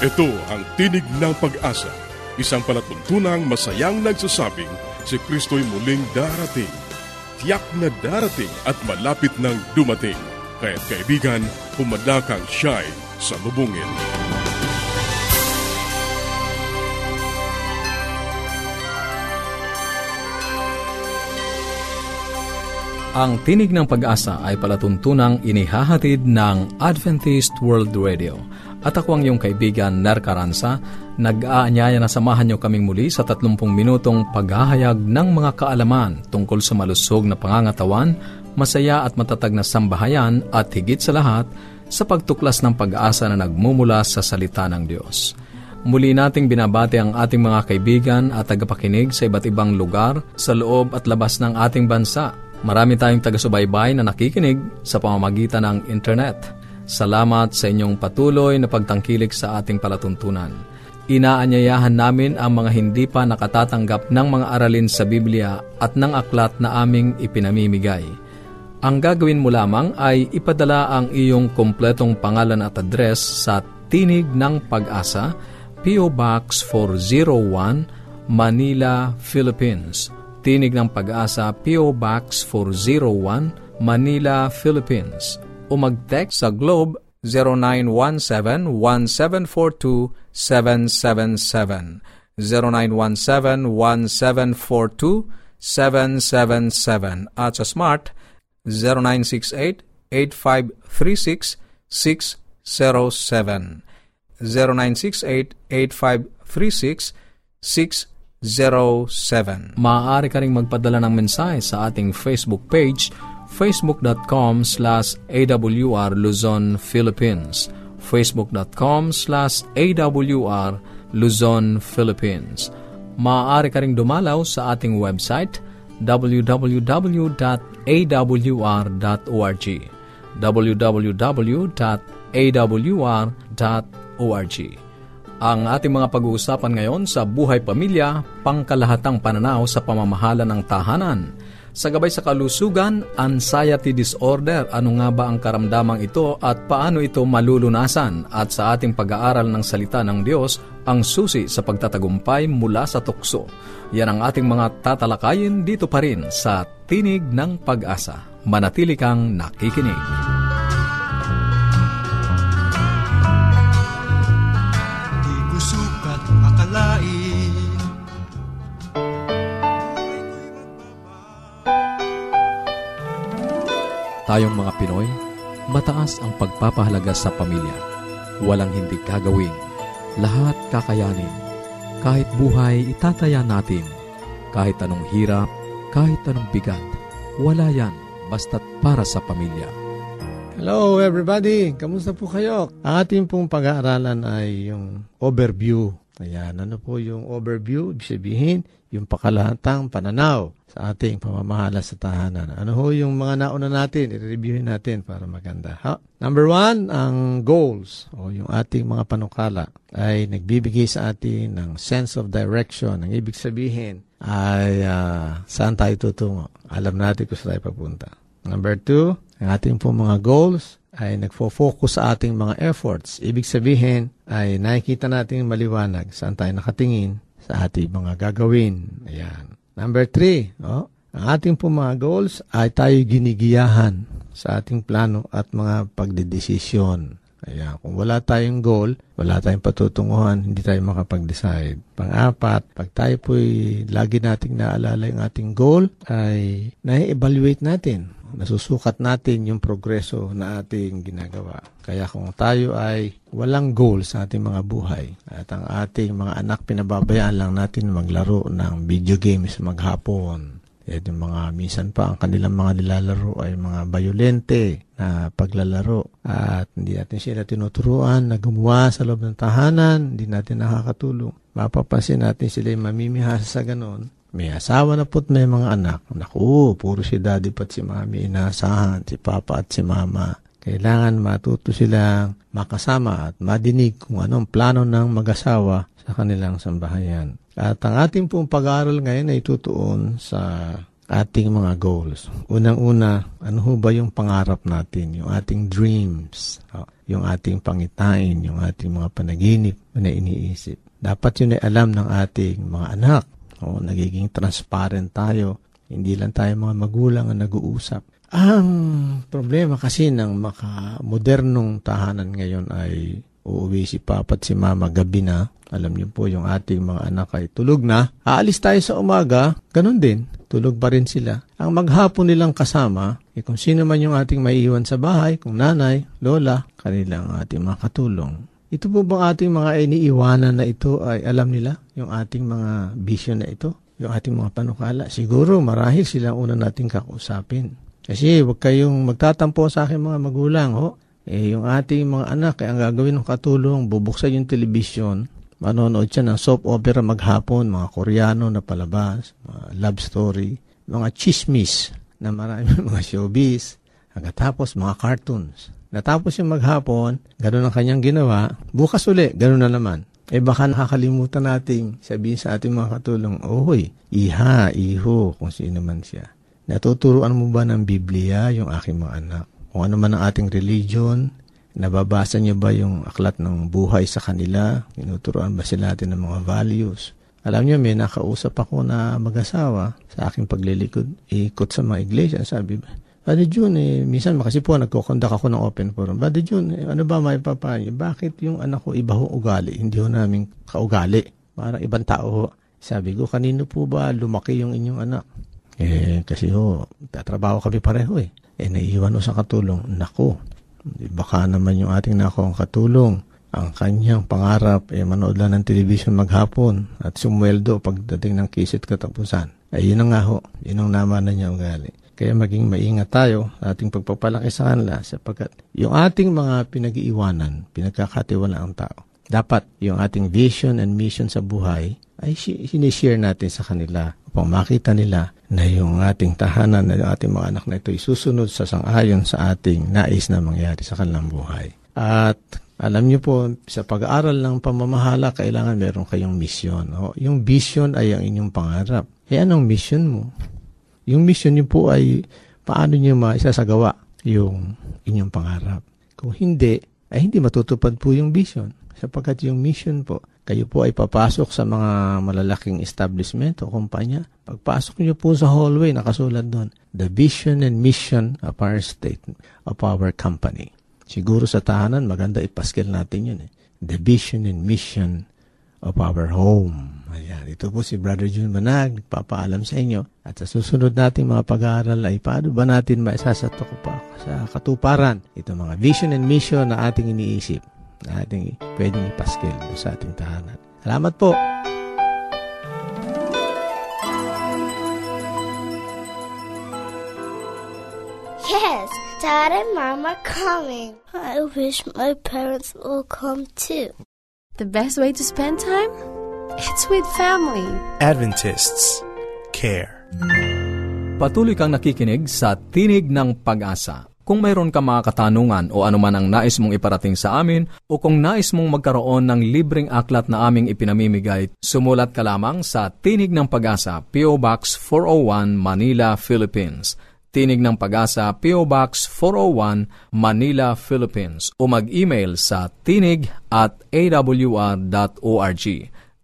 Ito ang Tinig ng Pag-asa, isang palatuntunang masayang nagsasabing si Kristo'y muling darating. Tiyak na darating at malapit nang dumating. Kaya't kaibigan, pumadakang siya'y salubungin. Ang Tinig ng Pag-asa ay palatuntunang inihahatid ng Adventist World Radio – at ako ang iyong kaibigan, Ner Caranza, nag-aanyaya na samahan niyo kaming muli sa 30 minutong paghahayag ng mga kaalaman tungkol sa malusog na pangangatawan, masaya at matatag na sambahayan at higit sa lahat, sa pagtuklas ng pag-asa na nagmumula sa salita ng Diyos. Muli nating binabati ang ating mga kaibigan at tagapakinig sa iba't ibang lugar sa loob at labas ng ating bansa. Marami tayong taga-subaybay na nakikinig sa pamamagitan ng internet. Salamat sa inyong patuloy na pagtangkilik sa ating palatuntunan. Inaanyayahan namin ang mga hindi pa nakatatanggap ng mga aralin sa Biblia at ng aklat na aming ipinamimigay. Ang gagawin mo lamang ay ipadala ang iyong kompletong pangalan at address sa Tinig ng Pag-asa, P.O. Box 401, Manila, Philippines. Tinig ng Pag-asa, P.O. Box 401, Manila, Philippines o mag-text sa Globe 0917-1742-777. 0917-1742-777 at sa Smart 0968-8536-607. 0968-8536-607. Maaari ka ring magpadala ng mensahe sa ating Facebook page facebook.com slash awr Luzon, Philippines, facebook.com slash awr Luzon, Philippines. Maaari ka ring dumalaw sa ating website www.awr.org www.awr.org Ang ating mga pag-uusapan ngayon sa Buhay Pamilya, pangkalahatang pananaw sa pamamahala ng tahanan – sa gabay sa kalusugan, anxiety disorder, ano nga ba ang karamdamang ito at paano ito malulunasan? At sa ating pag-aaral ng salita ng Diyos, ang susi sa pagtatagumpay mula sa tukso. Yan ang ating mga tatalakayin dito pa rin sa Tinig ng Pag-asa. Manatili kang nakikinig. Tayong mga Pinoy, mataas ang pagpapahalaga sa pamilya. Walang hindi gagawin. Lahat kakayanin. Kahit buhay, itataya natin. Kahit anong hirap, kahit anong bigat. Wala yan, basta't para sa pamilya. Hello everybody! Kamusta po kayo? Ang ating pong pag-aaralan ay yung overview. Ayan, ano po yung overview? Ibig sabihin, yung pakalahatang pananaw sa ating pamamahala sa tahanan. Ano ho yung mga nauna natin? I-reviewin natin para maganda. Ha? Number one, ang goals o yung ating mga panukala ay nagbibigay sa atin ng sense of direction. Ang ibig sabihin ay uh, saan tayo tutungo. Alam natin kung saan tayo papunta. Number two, ang ating po mga goals ay nagfo-focus sa ating mga efforts. Ibig sabihin ay nakikita natin maliwanag saan tayo nakatingin sa ating mga gagawin. Ayan. Number three, oh, ang ating po mga goals ay tayo ginigiyahan sa ating plano at mga pagdedesisyon. Kaya kung wala tayong goal, wala tayong patutunguhan, hindi tayo makapag-decide. Pang-apat, pag tayo po'y lagi nating naalala yung ating goal, ay na-evaluate natin. Nasusukat natin yung progreso na ating ginagawa. Kaya kung tayo ay walang goal sa ating mga buhay at ang ating mga anak pinababayaan lang natin maglaro ng video games maghapon, at yung mga minsan pa ang kanilang mga nilalaro ay mga bayolente na paglalaro at hindi natin sila tinuturuan na gumawa sa loob ng tahanan, hindi natin nakakatulong. Mapapansin natin sila yung mamimihasa sa ganon. May asawa na po't may mga anak. Naku, puro si daddy pat si mami inaasahan, si papa at si mama. Kailangan matuto silang makasama at madinig kung anong plano ng mag-asawa sa kanilang sambahayan. At ang ating pong pag-aaral ngayon ay tutuon sa ating mga goals. Unang-una, ano ho ba yung pangarap natin, yung ating dreams? yung ating pangitain, yung ating mga panaginip na iniisip. Dapat yun ay alam ng ating mga anak. O, nagiging transparent tayo. Hindi lang tayo mga magulang ang nag-uusap. Ang problema kasi ng maka-modernong tahanan ngayon ay uuwi si Papa at si Mama gabi na. Alam niyo po yung ating mga anak ay tulog na. Aalis tayo sa umaga, ganun din. Tulog pa rin sila. Ang maghapon nilang kasama, eh kung sino man yung ating maiiwan sa bahay, kung nanay, lola, kanilang ating mga katulong. Ito po bang ating mga iniiwanan na ito ay alam nila? Yung ating mga vision na ito? Yung ating mga panukala? Siguro marahil silang una nating kakausapin. Kasi huwag kayong magtatampo sa akin mga magulang, ho. Eh, yung ating mga anak, eh, ang gagawin ng katulong, bubuksan yung telebisyon, manonood siya ng soap opera maghapon, mga koreano na palabas, mga love story, mga chismis na marami mga showbiz, hanggatapos mga cartoons. Natapos yung maghapon, ganun ang kanyang ginawa, bukas uli, ganun na naman. Eh baka nakakalimutan nating sabihin sa ating mga katulong, Ohoy, iha, iho, kung sino man siya. Natuturuan mo ba ng Biblia yung aking mga anak? Kung ano man ang ating religion, nababasa niyo ba yung aklat ng buhay sa kanila? Tinuturuan ba sila natin ng mga values? Alam niyo, may nakausap ako na mag-asawa sa aking paglilikod, ikot sa mga iglesia. Sabi ba, Brother June, eh, minsan kasi po nagkukondak ako ng open forum. Brother June, eh, ano ba may papayo? Bakit yung anak ko iba ho ugali? Hindi ho namin kaugali. Parang ibang tao ho. Sabi ko, kanino po ba lumaki yung inyong anak? Eh, kasi ho, tatrabaho kami pareho eh. Eh, naiiwan ho sa katulong. Nako, baka naman yung ating nako ang katulong. Ang kanyang pangarap eh manood lang ng television maghapon at sumweldo pagdating ng kisit katapusan. Ay yun na nga ho, yun ang naman na niya ugali. Kaya maging maingat tayo sa ating pagpapalaki sa kanila sapagkat yung ating mga pinag-iiwanan, pinagkakatiwala ang tao. Dapat yung ating vision and mission sa buhay ay sinishare natin sa kanila upang makita nila na yung ating tahanan na yung ating mga anak na ito ay susunod sa sangayon sa ating nais na mangyari sa kanilang buhay. At alam niyo po, sa pag-aaral ng pamamahala, kailangan meron kayong mission. O, yung vision ay ang inyong pangarap. E anong mission mo? Yung mission niyo po ay paano niyo maisasagawa yung inyong pangarap. Kung hindi, ay hindi matutupad po yung vision. Sapagkat yung mission po, kayo po ay papasok sa mga malalaking establishment o kumpanya. Pagpasok niyo po sa hallway, nakasulat doon, the vision and mission of our state, of our company. Siguro sa tahanan, maganda ipaskil natin yun eh. The vision and mission of our home. Ayan, ito po si Brother June Manag, nagpapaalam sa inyo. At sa susunod nating mga pag-aaral ay paano ba natin maisasatok pa sa katuparan ito mga vision and mission na ating iniisip, na ating pwedeng ipaskil sa ating tahanan. Salamat po! Yes, Dad and Mom are coming. I wish my parents will come too. The best way to spend time? It's with family. Adventists care. Patuloy kang nakikinig sa Tinig ng Pag-asa. Kung mayroon ka mga katanungan o anuman ang nais mong iparating sa amin o kung nais mong magkaroon ng libreng aklat na aming ipinamimigay, sumulat ka lamang sa Tinig ng Pag-asa, PO Box 401, Manila, Philippines. Tinig ng Pag-asa, PO Box 401, Manila, Philippines. O mag-email sa tinig at awr.org.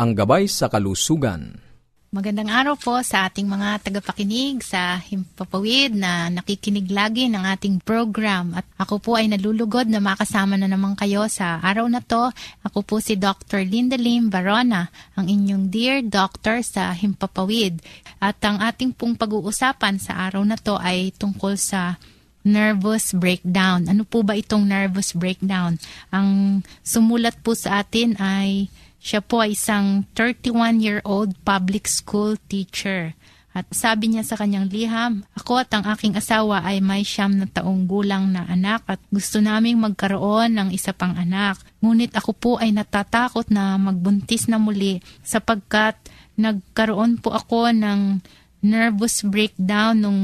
ang gabay sa kalusugan. Magandang araw po sa ating mga tagapakinig sa Himpapawid na nakikinig lagi ng ating program. At ako po ay nalulugod na makasama na naman kayo sa araw na to. Ako po si Dr. Linda Lim Barona, ang inyong dear doctor sa Himpapawid. At ang ating pong pag-uusapan sa araw na to ay tungkol sa nervous breakdown. Ano po ba itong nervous breakdown? Ang sumulat po sa atin ay siya po ay isang 31-year-old public school teacher. At sabi niya sa kanyang liham, ako at ang aking asawa ay may siyam na taong gulang na anak at gusto naming magkaroon ng isa pang anak. Ngunit ako po ay natatakot na magbuntis na muli sapagkat nagkaroon po ako ng nervous breakdown nung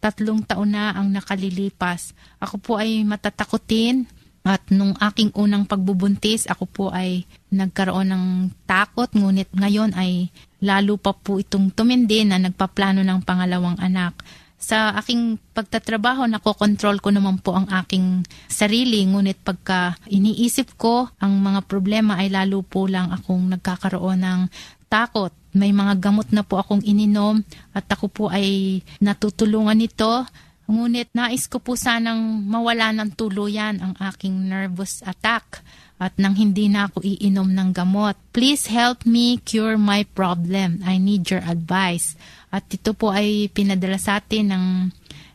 tatlong taon na ang nakalilipas. Ako po ay matatakotin at nung aking unang pagbubuntis, ako po ay nagkaroon ng takot, ngunit ngayon ay lalo pa po itong tumindi na nagpaplano ng pangalawang anak. Sa aking pagtatrabaho, nakokontrol ko naman po ang aking sarili, ngunit pagka iniisip ko ang mga problema ay lalo po lang akong nagkakaroon ng takot. May mga gamot na po akong ininom at ako po ay natutulungan nito. Ngunit nais ko po sanang mawala ng tuluyan ang aking nervous attack at nang hindi na ako iinom ng gamot. Please help me cure my problem. I need your advice. At ito po ay pinadala sa atin ng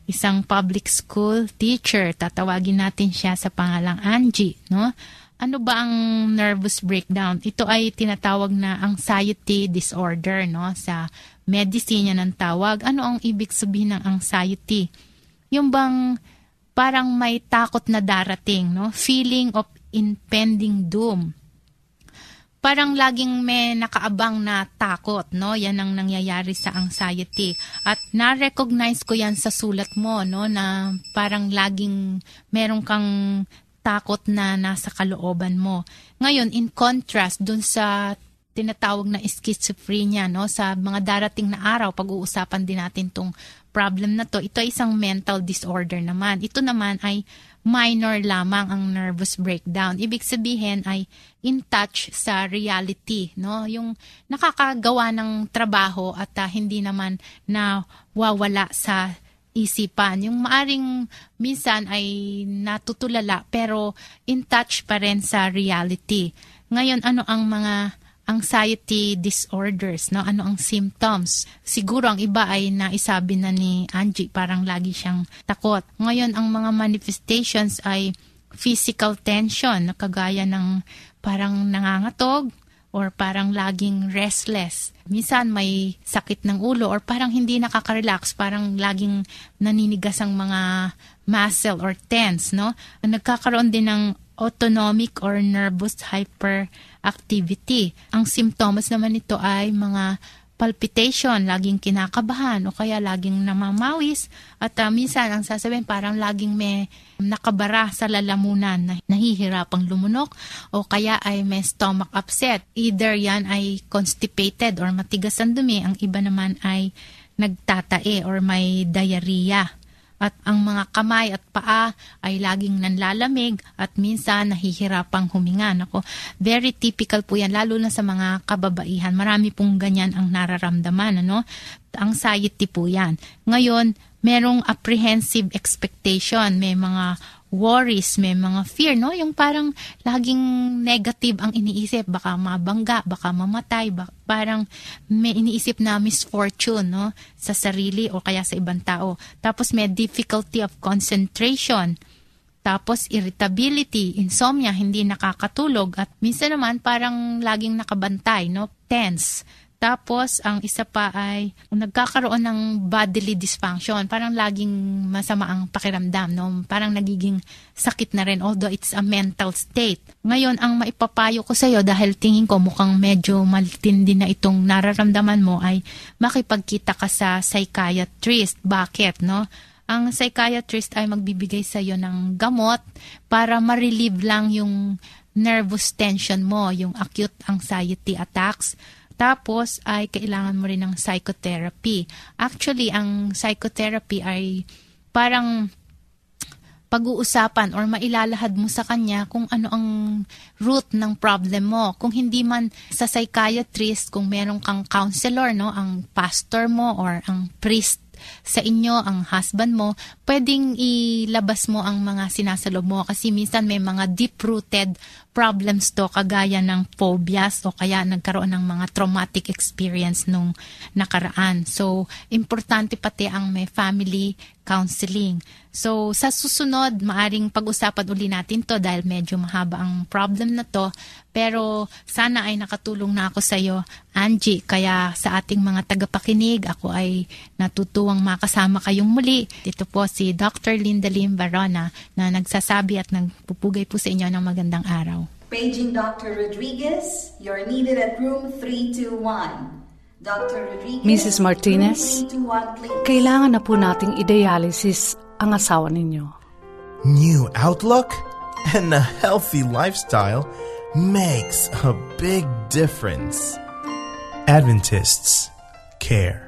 isang public school teacher. Tatawagin natin siya sa pangalang Angie, no? Ano ba ang nervous breakdown? Ito ay tinatawag na anxiety disorder, no? Sa medicine yan ang tawag. Ano ang ibig sabihin ng anxiety? Yung bang parang may takot na darating, no? Feeling of impending doom. Parang laging may nakaabang na takot, no? Yan ang nangyayari sa anxiety. At na-recognize ko yan sa sulat mo, no? Na parang laging meron kang takot na nasa kalooban mo. Ngayon, in contrast dun sa tinatawag na schizophrenia, no? Sa mga darating na araw, pag-uusapan din natin tong problem na to. Ito ay isang mental disorder naman. Ito naman ay minor lamang ang nervous breakdown. Ibig sabihin ay in touch sa reality, no? Yung nakakagawa ng trabaho at uh, hindi naman na wawala sa isipan. Yung maaring minsan ay natutulala pero in touch pa rin sa reality. Ngayon, ano ang mga anxiety disorders, no? Ano ang symptoms? Siguro ang iba ay naisabi na ni Angie, parang lagi siyang takot. Ngayon, ang mga manifestations ay physical tension, kagaya ng parang nangangatog, or parang laging restless. Minsan may sakit ng ulo or parang hindi nakaka-relax, parang laging naninigas ang mga muscle or tense, no? Nagkakaroon din ng autonomic or nervous hyperactivity. Ang symptoms naman nito ay mga palpitation, laging kinakabahan o kaya laging namamawis at uh, minsan ang sasabihin parang laging may nakabara sa lalamunan na nahihirapang lumunok o kaya ay may stomach upset. Either yan ay constipated or matigas ang dumi, ang iba naman ay nagtatae or may diarrhea at ang mga kamay at paa ay laging nanlalamig at minsan nahihirapang huminga. Nako, very typical po yan, lalo na sa mga kababaihan. Marami pong ganyan ang nararamdaman. Ano? Anxiety po yan. Ngayon, merong apprehensive expectation. May mga worries, may mga fear, no? Yung parang laging negative ang iniisip. Baka mabangga, baka mamatay, baka, parang may iniisip na misfortune, no? Sa sarili o kaya sa ibang tao. Tapos may difficulty of concentration. Tapos irritability, insomnia, hindi nakakatulog. At minsan naman parang laging nakabantay, no? Tense tapos, ang isa pa ay nagkakaroon ng bodily dysfunction. Parang laging masama ang pakiramdam. No? Parang nagiging sakit na rin, although it's a mental state. Ngayon, ang maipapayo ko sa iyo dahil tingin ko mukhang medyo maltindi na itong nararamdaman mo ay makipagkita ka sa psychiatrist. Bakit? No? Ang psychiatrist ay magbibigay sa iyo ng gamot para ma-relieve lang yung nervous tension mo, yung acute anxiety attacks tapos ay kailangan mo rin ng psychotherapy. Actually, ang psychotherapy ay parang pag-uusapan or mailalahad mo sa kanya kung ano ang root ng problem mo. Kung hindi man sa psychiatrist, kung meron kang counselor, no, ang pastor mo or ang priest sa inyo, ang husband mo, pwedeng ilabas mo ang mga sinasalob mo kasi minsan may mga deep-rooted problems to kagaya ng phobias o kaya nagkaroon ng mga traumatic experience nung nakaraan. So, importante pati ang may family counseling. So, sa susunod, maaring pag-usapan uli natin to dahil medyo mahaba ang problem na to. Pero, sana ay nakatulong na ako sa iyo, Angie. Kaya sa ating mga tagapakinig, ako ay natutuwang makasama kayong muli. Dito po si Dr. Linda Lim Barona na nagsasabi at nagpupugay po sa inyo ng magandang araw. Paging Dr. Rodriguez, you're needed at room 321. Dr. Rodriguez, Mrs. Martinez, room 321. Kailangan na po nating i-dialysis ang asawa ninyo. New outlook and a healthy lifestyle makes a big difference. Adventists care.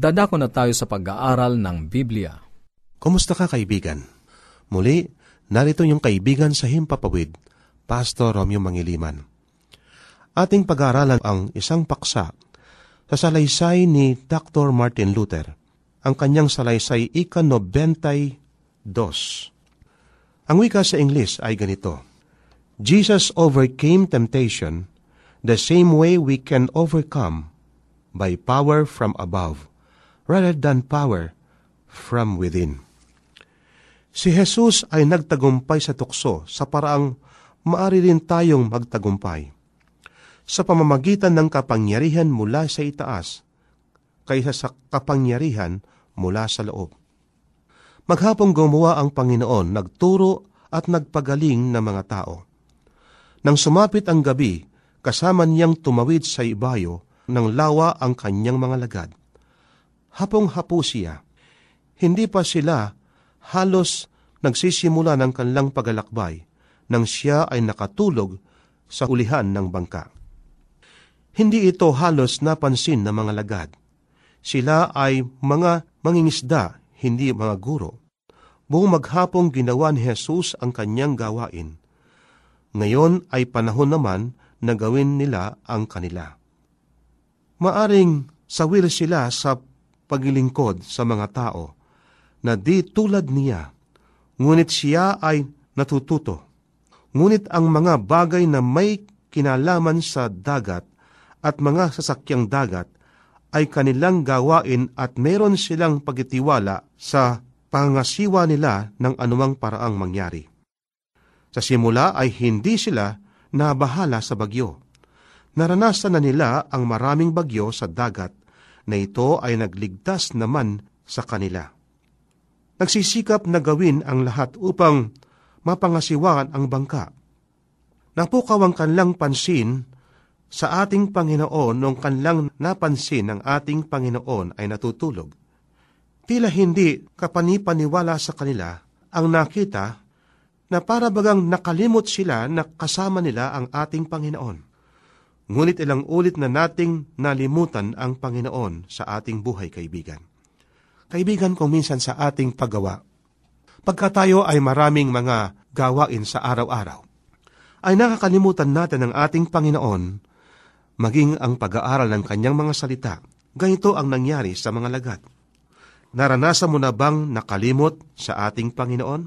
Dadako na tayo sa pag-aaral ng Biblia. Kumusta ka kaibigan? Muli, narito yung kaibigan sa Himpapawid, Pastor Romeo Mangiliman. Ating pag-aaralan ang isang paksa sa salaysay ni Dr. Martin Luther, ang kanyang salaysay ika-92. Ang wika sa English ay ganito, Jesus overcame temptation the same way we can overcome by power from above rather than power from within. Si Jesus ay nagtagumpay sa tukso sa paraang maari rin tayong magtagumpay sa pamamagitan ng kapangyarihan mula sa itaas kaysa sa kapangyarihan mula sa loob. Maghapong gumawa ang Panginoon, nagturo at nagpagaling ng mga tao. Nang sumapit ang gabi, kasama niyang tumawid sa ibayo ng lawa ang kanyang mga lagad hapong-hapo siya. Hindi pa sila halos nagsisimula ng kanilang pagalakbay nang siya ay nakatulog sa ulihan ng bangka. Hindi ito halos napansin ng mga lagad. Sila ay mga mangingisda, hindi mga guro. Buong maghapong ginawa ni Jesus ang kanyang gawain. Ngayon ay panahon naman na gawin nila ang kanila. Maaring sawil sila sa paglilingkod sa mga tao na di tulad niya, ngunit siya ay natututo. Ngunit ang mga bagay na may kinalaman sa dagat at mga sasakyang dagat ay kanilang gawain at meron silang pagitiwala sa pangasiwa nila ng anumang paraang mangyari. Sa simula ay hindi sila nabahala sa bagyo. Naranasan na nila ang maraming bagyo sa dagat na ito ay nagligtas naman sa kanila. Nagsisikap na gawin ang lahat upang mapangasiwaan ang bangka. Napukaw ang kanlang pansin sa ating Panginoon nung kanlang napansin ng ating Panginoon ay natutulog. Tila hindi kapanipaniwala sa kanila ang nakita na para bagang nakalimot sila na kasama nila ang ating Panginoon. Ngunit ilang ulit na nating nalimutan ang Panginoon sa ating buhay, kaibigan. Kaibigan kung minsan sa ating paggawa, pagka tayo ay maraming mga gawain sa araw-araw, ay nakakalimutan natin ang ating Panginoon, maging ang pag-aaral ng kanyang mga salita. Ganito ang nangyari sa mga lagat. Naranasan mo na bang nakalimot sa ating Panginoon?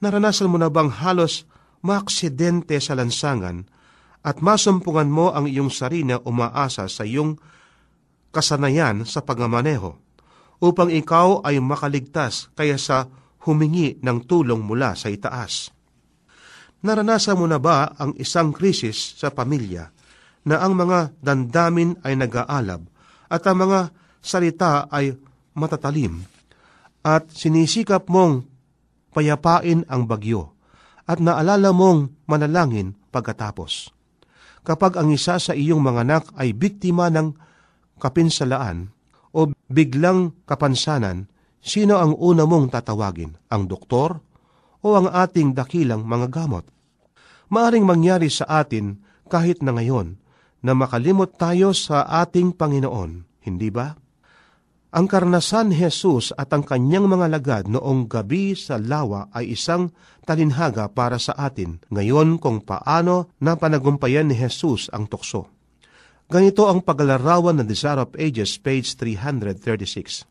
Naranasan mo na bang halos maaksidente sa lansangan at masumpungan mo ang iyong sarili na umaasa sa iyong kasanayan sa pagmamaneho upang ikaw ay makaligtas kaya sa humingi ng tulong mula sa itaas. Naranasan mo na ba ang isang krisis sa pamilya na ang mga dandamin ay nag-aalab at ang mga salita ay matatalim at sinisikap mong payapain ang bagyo at naalala mong manalangin pagkatapos. Kapag ang isa sa iyong mga anak ay biktima ng kapinsalaan o biglang kapansanan, sino ang una mong tatawagin? Ang doktor o ang ating dakilang mga gamot. Maaring mangyari sa atin kahit na ngayon na makalimot tayo sa ating Panginoon, hindi ba? Ang karnasan Jesus at ang kanyang mga lagad noong gabi sa lawa ay isang talinhaga para sa atin ngayon kung paano napanagumpayan ni Jesus ang tukso. Ganito ang paglalarawan ng Desire of Ages, page 336.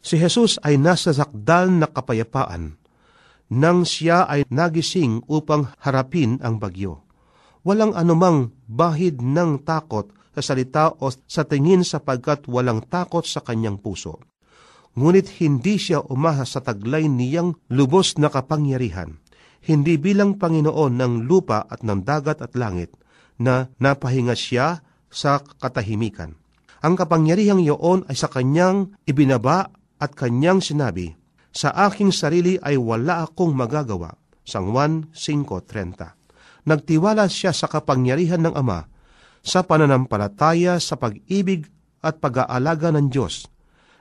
Si Jesus ay nasa sakdal na kapayapaan nang siya ay nagising upang harapin ang bagyo. Walang anumang bahid ng takot sa salita o sa tingin sapagkat walang takot sa kanyang puso. Ngunit hindi siya umaha sa taglay niyang lubos na kapangyarihan, hindi bilang Panginoon ng lupa at ng dagat at langit, na napahinga siya sa katahimikan. Ang kapangyarihang iyon ay sa kanyang ibinaba at kanyang sinabi, sa aking sarili ay wala akong magagawa. Sang Juan 5.30 Nagtiwala siya sa kapangyarihan ng Ama, sa pananampalataya sa pag-ibig at pag-aalaga ng Diyos,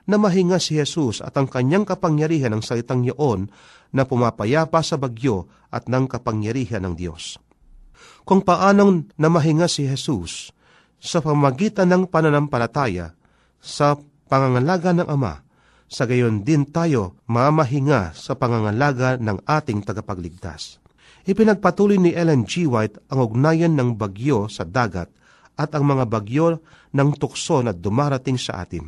na mahinga si Jesus at ang kanyang kapangyarihan ng salitang iyon na pumapayapa sa bagyo at ng kapangyarihan ng Diyos. Kung paanong namahinga si Jesus sa pamagitan ng pananampalataya sa pangangalaga ng Ama, sa gayon din tayo mamahinga sa pangangalaga ng ating tagapagligtas. Ipinagpatuloy ni Ellen G. White ang ugnayan ng bagyo sa dagat at ang mga bagyo ng tukso na dumarating sa atin.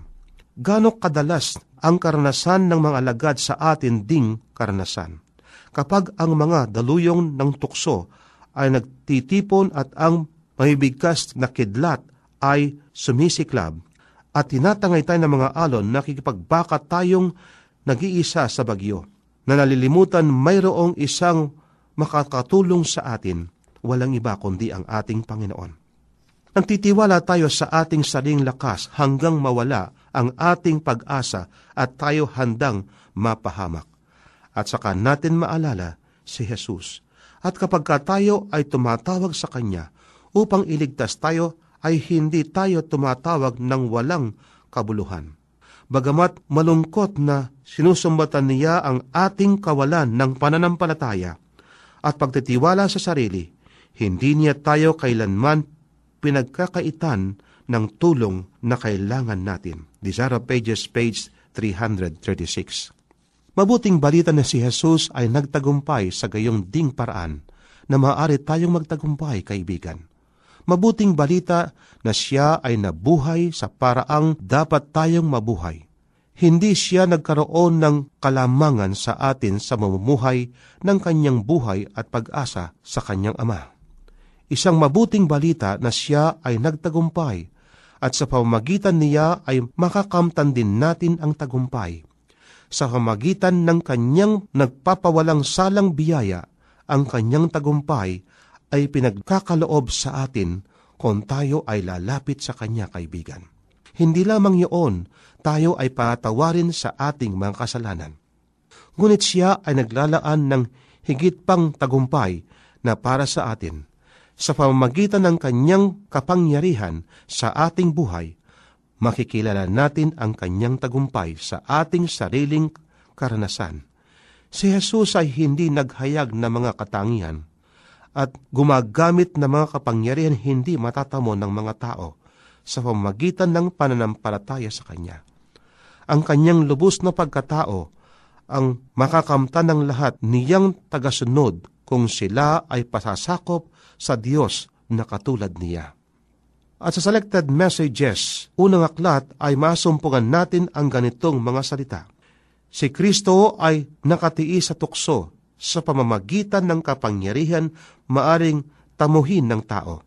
Gano kadalas ang karanasan ng mga alagad sa atin ding karanasan. Kapag ang mga daluyong ng tukso ay nagtitipon at ang mahibigkas na kidlat ay sumisiklab, at tinatangay tayo ng mga alon, nakikipagbaka tayong nag-iisa sa bagyo, na nalilimutan mayroong isang makakatulong sa atin, walang iba kundi ang ating Panginoon. Nagtitiwala tayo sa ating saling lakas hanggang mawala ang ating pag-asa at tayo handang mapahamak. At saka natin maalala si Jesus. At kapag ka tayo ay tumatawag sa Kanya upang iligtas tayo, ay hindi tayo tumatawag ng walang kabuluhan. Bagamat malungkot na sinusumbatan niya ang ating kawalan ng pananampalataya at pagtitiwala sa sarili, hindi niya tayo kailanman pinagkakaitan ng tulong na kailangan natin. Desire Pages, page 336. Mabuting balita na si Jesus ay nagtagumpay sa gayong ding paraan na maaari tayong magtagumpay, kaibigan. Mabuting balita na siya ay nabuhay sa paraang dapat tayong mabuhay. Hindi siya nagkaroon ng kalamangan sa atin sa mamumuhay ng kanyang buhay at pag-asa sa kanyang ama. Isang mabuting balita na siya ay nagtagumpay at sa pamamagitan niya ay makakamtan din natin ang tagumpay. Sa pamamagitan ng kanyang nagpapawalang salang biyaya, ang kanyang tagumpay ay pinagkakaloob sa atin kung tayo ay lalapit sa Kanya, kaibigan. Hindi lamang iyon, tayo ay patawarin sa ating mga kasalanan. Ngunit siya ay naglalaan ng higit pang tagumpay na para sa atin. Sa pamamagitan ng kanyang kapangyarihan sa ating buhay, makikilala natin ang kanyang tagumpay sa ating sariling karanasan. Si Jesus ay hindi naghayag ng mga katangian, at gumagamit ng mga kapangyarihan hindi matatamo ng mga tao sa pamagitan ng pananampalataya sa Kanya. Ang Kanyang lubos na pagkatao ang makakamtan ng lahat niyang tagasunod kung sila ay pasasakop sa Diyos na katulad niya. At sa selected messages, unang aklat ay masumpungan natin ang ganitong mga salita. Si Kristo ay nakatiis sa tukso sa pamamagitan ng kapangyarihan maaring tamuhin ng tao.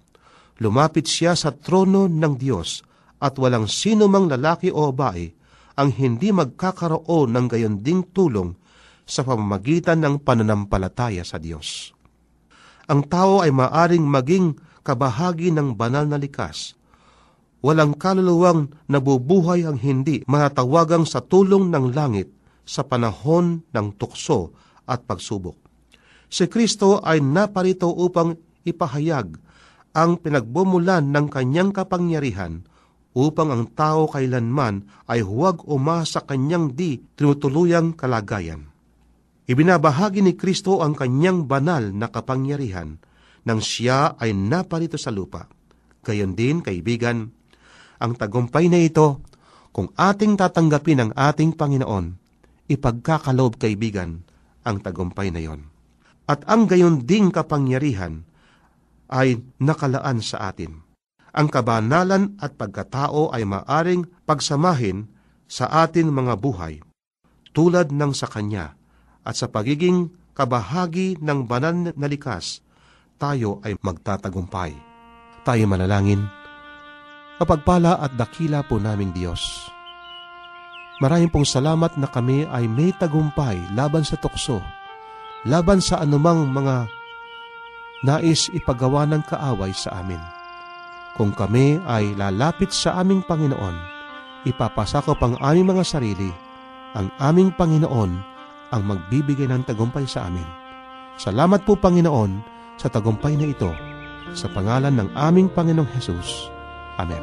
Lumapit siya sa trono ng Diyos at walang sino mang lalaki o babae ang hindi magkakaroon ng gayonding tulong sa pamamagitan ng pananampalataya sa Diyos. Ang tao ay maaring maging kabahagi ng banal na likas. Walang kaluluwang nabubuhay ang hindi matawagang sa tulong ng langit sa panahon ng tukso at pagsubok. Si Kristo ay naparito upang ipahayag ang pinagbumulan ng kanyang kapangyarihan upang ang tao kailanman ay huwag umasa kanyang di tinutuluyang kalagayan. Ibinabahagi ni Kristo ang kanyang banal na kapangyarihan nang siya ay naparito sa lupa. Gayon din, kaibigan, ang tagumpay na ito, kung ating tatanggapin ang ating Panginoon, ipagkakalob kaibigan ang tagumpay na yon. At ang gayon ding kapangyarihan ay nakalaan sa atin ang kabanalan at pagkatao ay maaring pagsamahin sa atin mga buhay, tulad ng sa Kanya, at sa pagiging kabahagi ng banal na likas, tayo ay magtatagumpay. Tayo manalangin. Kapagpala at dakila po namin Diyos. Maraming pong salamat na kami ay may tagumpay laban sa tukso, laban sa anumang mga nais ipagawa ng kaaway sa amin kung kami ay lalapit sa aming Panginoon, ipapasakop ang aming mga sarili, ang aming Panginoon ang magbibigay ng tagumpay sa amin. Salamat po Panginoon sa tagumpay na ito, sa pangalan ng aming Panginoong Hesus. Amen.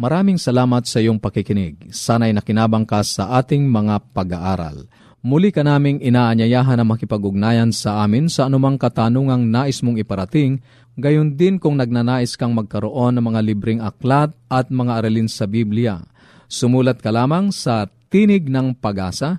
Maraming salamat sa iyong pakikinig. Sana'y nakinabang ka sa ating mga pag-aaral. Muli ka naming inaanyayahan na makipag-ugnayan sa amin sa anumang katanungang nais mong iparating Gayon din kung nagnanais kang magkaroon ng mga libreng aklat at mga aralin sa Biblia. Sumulat ka lamang sa Tinig ng Pag-asa,